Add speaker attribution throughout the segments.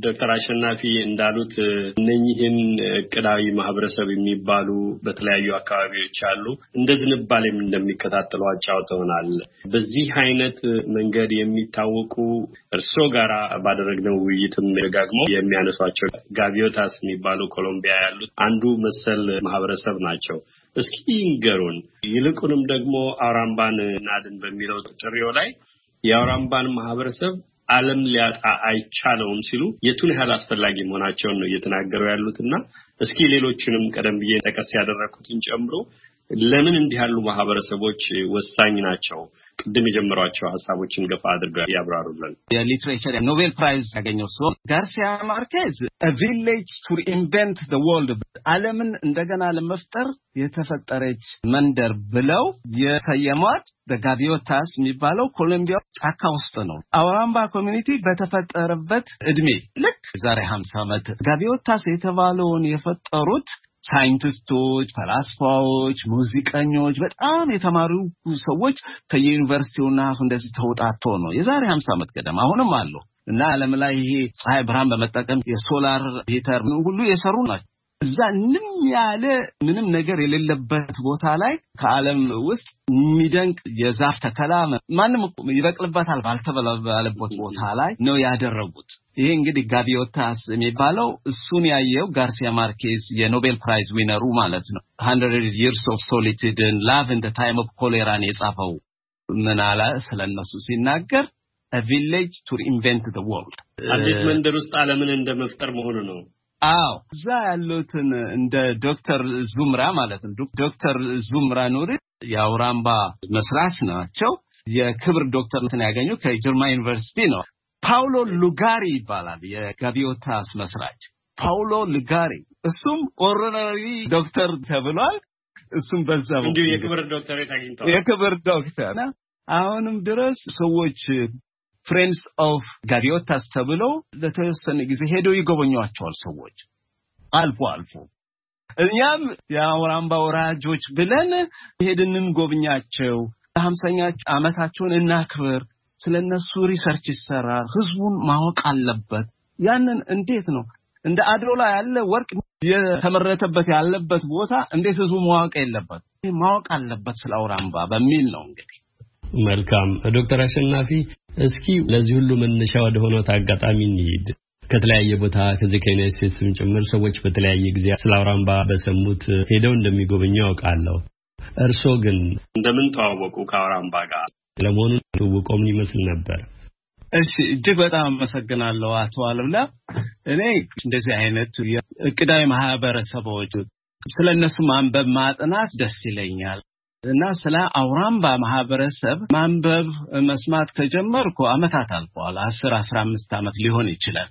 Speaker 1: ዶክተር አሸናፊ እንዳሉት እነኚህን እቅዳዊ ማህበረሰብ የሚባሉ በተለያዩ አካባቢዎች አሉ እንደ ዝንባሌም እንደሚከታተሉ አጫውተውናል። በዚህ አይነት መንገድ የሚታወቁ እርስዎ ጋራ ባደረግነው ውይይትም ደጋግመው የሚያነሷቸው ጋቪዮታስ የሚባሉ ኮሎምቢያ ያሉት አንዱ መሰል ማህበረሰብ ናቸው። እስኪ ይንገሩን። ይልቁንም ደግሞ አውራምባን እናድን በሚለው ጥሪው ላይ የአውራምባን ማህበረሰብ ዓለም ሊያጣ አይቻለውም ሲሉ የቱን ያህል አስፈላጊ መሆናቸውን ነው እየተናገሩ ያሉት እና እስኪ ሌሎችንም ቀደም ብዬ ጠቀስ ያደረግኩትን ጨምሮ ለምን እንዲህ ያሉ ማህበረሰቦች ወሳኝ ናቸው? ቅድም የጀመሯቸው ሀሳቦችን ገፋ አድርገው ያብራሩልን።
Speaker 2: የ literature Nobel Prize ያገኘው ሲሆን ጋርሲያ ማርኬዝ village to invent world ዓለምን እንደገና ለመፍጠር የተፈጠረች መንደር ብለው የሰየሟት በጋቪዮታስ የሚባለው ኮሎምቢያ ጫካ ውስጥ ነው። አውራምባ community በተፈጠረበት እድሜ ልክ ዛሬ ሀምሳ ዓመት ጋቪዮታስ የተባለውን የፈጠሩት ሳይንቲስቶች፣ ፈላስፋዎች፣ ሙዚቀኞች በጣም የተማሩ ሰዎች ከየዩኒቨርሲቲውና እንደዚህ ተውጣቶ ነው የዛሬ ሀምሳ ዓመት ገደማ አሁንም አሉ እና ዓለም ላይ ይሄ ፀሐይ ብርሃን በመጠቀም የ solar heater ሁሉ የሰሩ ናቸው። እዛ ንም ያለ ምንም ነገር የሌለበት ቦታ ላይ ከዓለም ውስጥ የሚደንቅ የዛፍ ተከላ ማንም ይበቅልበታል ባልተባለበት ቦታ ላይ ነው ያደረጉት። ይሄ እንግዲህ ጋቪዮታስ የሚባለው እሱን ያየው ጋርሲያ ማርኬዝ የ Nobel Prize winner ኡ ማለት ነው። Hundred Years of Solitude ን Love in Time of Cholera ን የጻፈው ምን አለ ስለ እነሱ ሲናገር village to invent world
Speaker 1: አዲስ መንደር ውስጥ ዓለምን እንደ መፍጠር መሆኑ ነው።
Speaker 2: አዎ እዛ ያሉትን እንደ ዶክተር ዙምራ ማለት ነው። ዶክተር ዙምራ ኑሪ የአውራምባ መስራች ናቸው። የክብር ዶክተርነትን ያገኙ ከጅማ ዩኒቨርሲቲ ነው። ፓውሎ ሉጋሪ ይባላል የጋቢዮታስ መስራች ፓውሎ ሉጋሪ። እሱም honorary ዶክተር ተብሏል። እሱም በዛ
Speaker 1: እንዲሁ የክብር ዶክተሬት አግኝተዋል።
Speaker 2: የክብር ዶክተር አሁንም ድረስ ሰዎች Friends of ጋቪዮታስ ተብለው ለተወሰነ ጊዜ ሄደው ይጎበኟቸዋል ሰዎች አልፎ አልፎ። እኛም የአውራምባ ወዳጆች ብለን ሄድን እንጎብኛቸው፣ ሀምሳኛ ዓመታቸውን እናክብር። ስለ እነሱ research ይሰራል። ህዝቡን ማወቅ አለበት። ያንን እንዴት ነው እንደ አዶላ ያለ ወርቅ የተመረተበት ያለበት ቦታ እንዴት ህዝቡ ማወቅ የለበት ማወቅ አለበት ስለ አውራምባ በሚል ነው እንግዲህ
Speaker 1: መልካም ዶክተር አሸናፊ እስኪ ለዚህ ሁሉ መነሻ ወደ ሆነት አጋጣሚ እንሂድ። ከተለያየ ቦታ ከዚህ ከዩናይት ስቴትስም ጭምር ሰዎች በተለያየ ጊዜ ስለ አውራምባ በሰሙት ሄደው እንደሚጎበኙ ያውቃለሁ። እርስዎ ግን እንደምን ተዋወቁ ከአውራምባ ጋር? ለመሆኑ ትውውቆ ምን ይመስል ነበር?
Speaker 2: እሺ እጅግ በጣም አመሰግናለሁ አቶ አለምላ። እኔ እንደዚህ አይነት እቅዳዊ ማህበረሰቦች ስለ እነሱ ማንበብ ማጥናት ደስ ይለኛል። እና ስለ አውራምባ ማህበረሰብ ማንበብ መስማት ከጀመርኩ አመታት አልፈዋል። አስር አስራ አምስት ዓመት ሊሆን ይችላል።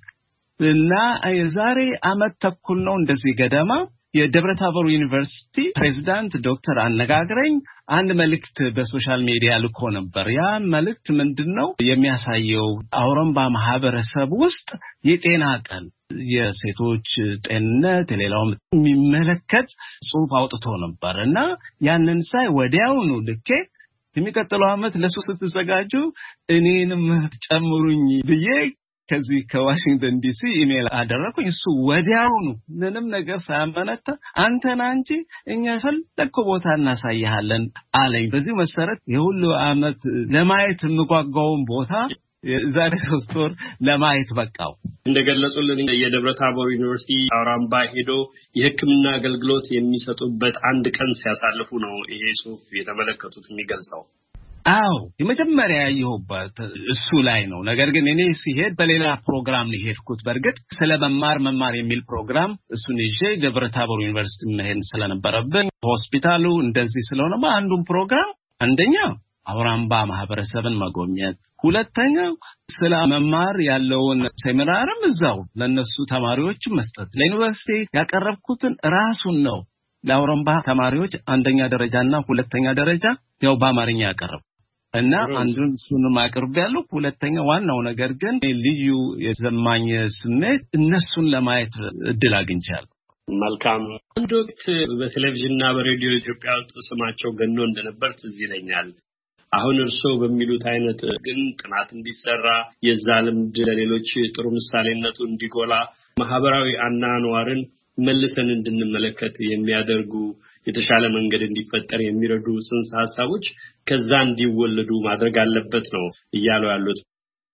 Speaker 2: እና የዛሬ አመት ተኩል ነው እንደዚህ ገደማ የደብረ ታቦር ዩኒቨርሲቲ ፕሬዚዳንት ዶክተር አነጋግረኝ አንድ መልእክት በ social media ልኮ ነበር። ያ መልእክት ምንድን ነው የሚያሳየው? አውራምባ ማህበረሰብ ውስጥ የጤና ቀን የሴቶች ጤንነት የሌላውም የሚመለከት ጽሁፍ አውጥቶ ነበር እና ያንን ሳይ ወዲያውኑ ልኬ የሚቀጥለው ዓመት ለሱ ስትዘጋጁ እኔንም ጨምሩኝ ብዬ ከዚህ ከዋሽንግተን ዲሲ ኢሜል አደረኩኝ። እሱ ወዲያውኑ ምንም ነገር ሳያመነታ አንተና እንጂ እኛ የፈለግከው ቦታ እናሳይሃለን አለኝ። በዚሁ መሰረት የሁሉ ዓመት ለማየት የምጓጓውን ቦታ የዛሬ ሶስት ወር ለማየት በቃው።
Speaker 1: እንደገለጹልን የደብረ ታቦር ዩኒቨርሲቲ አውራምባ ሄዶ የሕክምና አገልግሎት የሚሰጡበት አንድ ቀን ሲያሳልፉ ነው ይሄ ጽሁፍ የተመለከቱት የሚገልጸው።
Speaker 2: አዎ የመጀመሪያ ያየሁበት እሱ ላይ ነው። ነገር ግን እኔ ሲሄድ በሌላ ፕሮግራም ነው የሄድኩት። በእርግጥ ስለ መማር መማር የሚል ፕሮግራም እሱን ይዤ ደብረ ታቦር ዩኒቨርሲቲ መሄድ ስለነበረብን ሆስፒታሉ እንደዚህ ስለሆነ በአንዱም ፕሮግራም አንደኛ አውራምባ ማህበረሰብን መጎብኘት፣ ሁለተኛ ስለ መማር ያለውን ሴሚናርም እዛው ለነሱ ተማሪዎች መስጠት። ለዩኒቨርሲቲ ያቀረብኩትን ራሱን ነው ለአውራምባ ተማሪዎች አንደኛ ደረጃ እና ሁለተኛ ደረጃ ያው በአማርኛ ያቀረብ እና አንዱን እሱንም አቅርብ ያለው ሁለተኛ ዋናው ነገር ግን ልዩ የዘማኝ ስሜት እነሱን ለማየት እድል አግኝቻለሁ።
Speaker 1: መልካም። አንድ ወቅት በቴሌቪዥንና በሬዲዮ ኢትዮጵያ ውስጥ ስማቸው ገኖ እንደነበር ትዝ ይለኛል። አሁን እርስዎ በሚሉት አይነት ግን ጥናት እንዲሰራ የዛ ልምድ ለሌሎች ጥሩ ምሳሌነቱ እንዲጎላ ማህበራዊ አናኗርን መልሰን እንድንመለከት የሚያደርጉ የተሻለ መንገድ እንዲፈጠር የሚረዱ ጽንሰ ሀሳቦች ከዛ እንዲወለዱ ማድረግ አለበት ነው እያሉ ያሉት።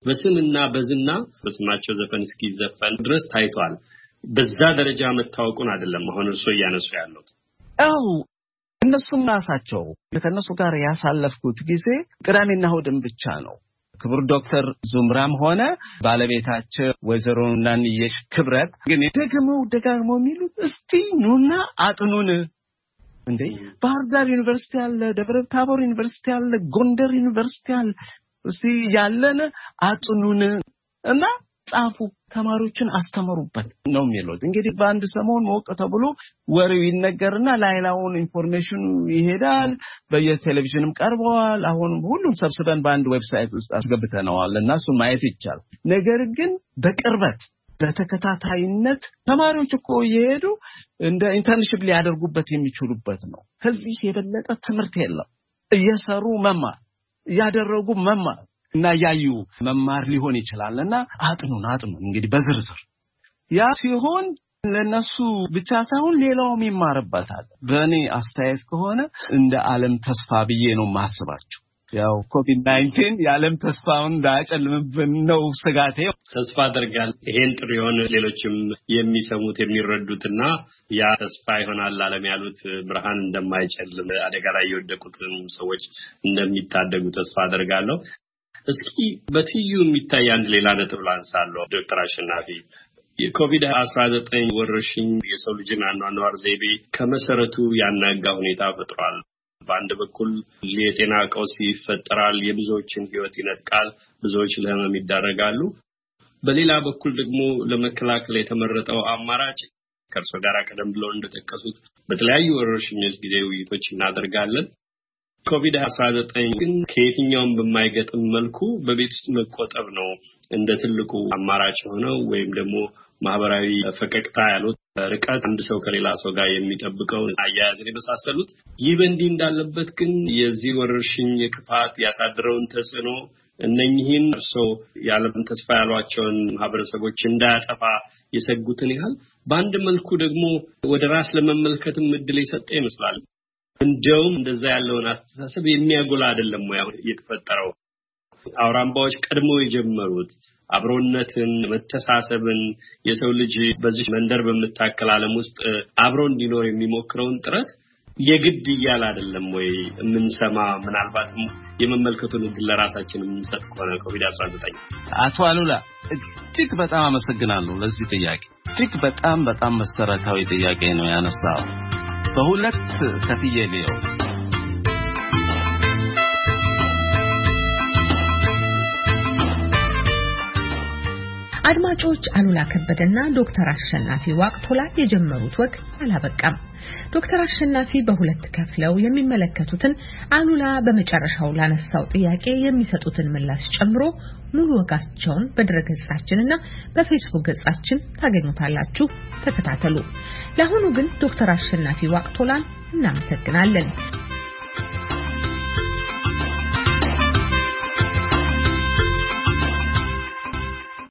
Speaker 1: በስምና በዝና በስማቸው ዘፈን እስኪዘፈን ድረስ ታይቷል። በዛ ደረጃ መታወቁን አይደለም አሁን እርስዎ እያነሱ ያሉት።
Speaker 2: አው እነሱም ራሳቸው ከእነሱ ጋር ያሳለፍኩት ጊዜ ቅዳሜና እሑድን ብቻ ነው። ክቡር ዶክተር ዙምራም ሆነ ባለቤታቸው ወይዘሮ ናንየሽ ክብረት ግን ደግመው ደጋግመው የሚሉት እስቲ ኑና አጥኑን እንዴ ባህር ዳር ዩኒቨርሲቲ አለ፣ ደብረ ታቦር ዩኒቨርሲቲ አለ፣ ጎንደር ዩኒቨርሲቲ አለ። እስቲ ያለን አጥኑን እና ጻፉ፣ ተማሪዎችን አስተምሩበት ነው የሚሉት። እንግዲህ በአንድ ሰሞን ሞቅ ተብሎ ወሬው ይነገርና ላይላውን information ኡ ይሄዳል። በየቴሌቪዥንም ቀርበዋል። አሁን ሁሉም ሰብስበን በአንድ website ውስጥ አስገብተነዋል እና እሱን ማየት ይቻላል። ነገር ግን በቅርበት በተከታታይነት ተማሪዎች እኮ እየሄዱ እንደ internship ሊያደርጉበት የሚችሉበት ነው። ከዚህ የበለጠ ትምህርት የለም። እየሰሩ መማር፣ እያደረጉ መማር እና እያዩ መማር ሊሆን ይችላል እና አጥኑን አጥኑን እንግዲህ በዝርዝር ያ ሲሆን ለነሱ ብቻ ሳይሆን ሌላውም ይማርበታል። በእኔ አስተያየት ከሆነ እንደ ዓለም ተስፋ ብዬ ነው ማስባቸው። ያው Covid nineteen የዓለም ተስፋውን እንዳያጨልምብን ነው ስጋቴ።
Speaker 1: ተስፋ አደርጋለሁ ይሄን ጥሩ የሆነ ሌሎችም የሚሰሙት የሚረዱትና ያ ተስፋ ይሆናል ዓለም ያሉት ብርሃን እንደማይጨልም አደጋ ላይ የወደቁትን ሰዎች እንደሚታደጉ ተስፋ አደርጋለሁ። እስኪ በትይዩ የሚታይ አንድ ሌላ ነጥብ ላንሳለሁ። ዶክተር አሸናፊ የኮቪድ አስራ ዘጠኝ ወረርሽኝ የሰው ልጅን አኗኗር ዘይቤ ከመሰረቱ ያናጋ ሁኔታ ፈጥሯል። በአንድ በኩል የጤና ቀውስ ይፈጠራል፣ የብዙዎችን ሕይወት ይነጥቃል፣ ብዙዎች ለህመም ይዳረጋሉ። በሌላ በኩል ደግሞ ለመከላከል የተመረጠው አማራጭ ከእርሶ ጋር ቀደም ብለው እንደጠቀሱት በተለያዩ ወረርሽኞች ጊዜ ውይይቶች እናደርጋለን ኮቪድ አስራ ዘጠኝ ግን ከየትኛውም በማይገጥም መልኩ በቤት ውስጥ መቆጠብ ነው እንደ ትልቁ አማራጭ የሆነው ወይም ደግሞ ማህበራዊ ፈቀቅታ ያሉት ርቀት አንድ ሰው ከሌላ ሰው ጋር የሚጠብቀው አያያዝን የመሳሰሉት። ይህ በእንዲህ እንዳለበት ግን የዚህ ወረርሽኝ ክፋት ያሳድረውን ተጽዕኖ እነኚህን እርስዎ የዓለም ተስፋ ያሏቸውን ማህበረሰቦች እንዳያጠፋ የሰጉትን ያህል በአንድ መልኩ ደግሞ ወደ ራስ ለመመልከትም እድል የሰጠ ይመስላል። እንደውም እንደዛ ያለውን አስተሳሰብ የሚያጎላ አይደለም ወይ የተፈጠረው? አውራምባዎች ቀድሞ የጀመሩት አብሮነትን፣ መተሳሰብን የሰው ልጅ በዚህ መንደር በምታከል ዓለም ውስጥ አብሮ እንዲኖር የሚሞክረውን ጥረት የግድ እያለ አይደለም ወይ የምንሰማ? ምናልባትም የመመልከቱን እድል ለራሳችን የምንሰጥ ከሆነ ኮቪድ አስራ ዘጠኝ
Speaker 2: አቶ አሉላ እጅግ በጣም አመሰግናለሁ ለዚህ ጥያቄ። እጅግ በጣም በጣም መሰረታዊ ጥያቄ ነው ያነሳው። በሁለት ከፍዬ ልየው።
Speaker 3: አድማጮች አሉላ ከበደና ዶክተር አሸናፊ ዋቅቶላ የጀመሩት ወግ አላበቃም። ዶክተር አሸናፊ በሁለት ከፍለው የሚመለከቱትን አሉላ በመጨረሻው ላነሳው ጥያቄ የሚሰጡትን ምላሽ ጨምሮ ሙሉ ወጋቸውን በድረገጻችንና በፌስቡክ ገጻችን ታገኙታላችሁ። ተከታተሉ። ለአሁኑ ግን ዶክተር አሸናፊ ዋቅቶላን እናመሰግናለን።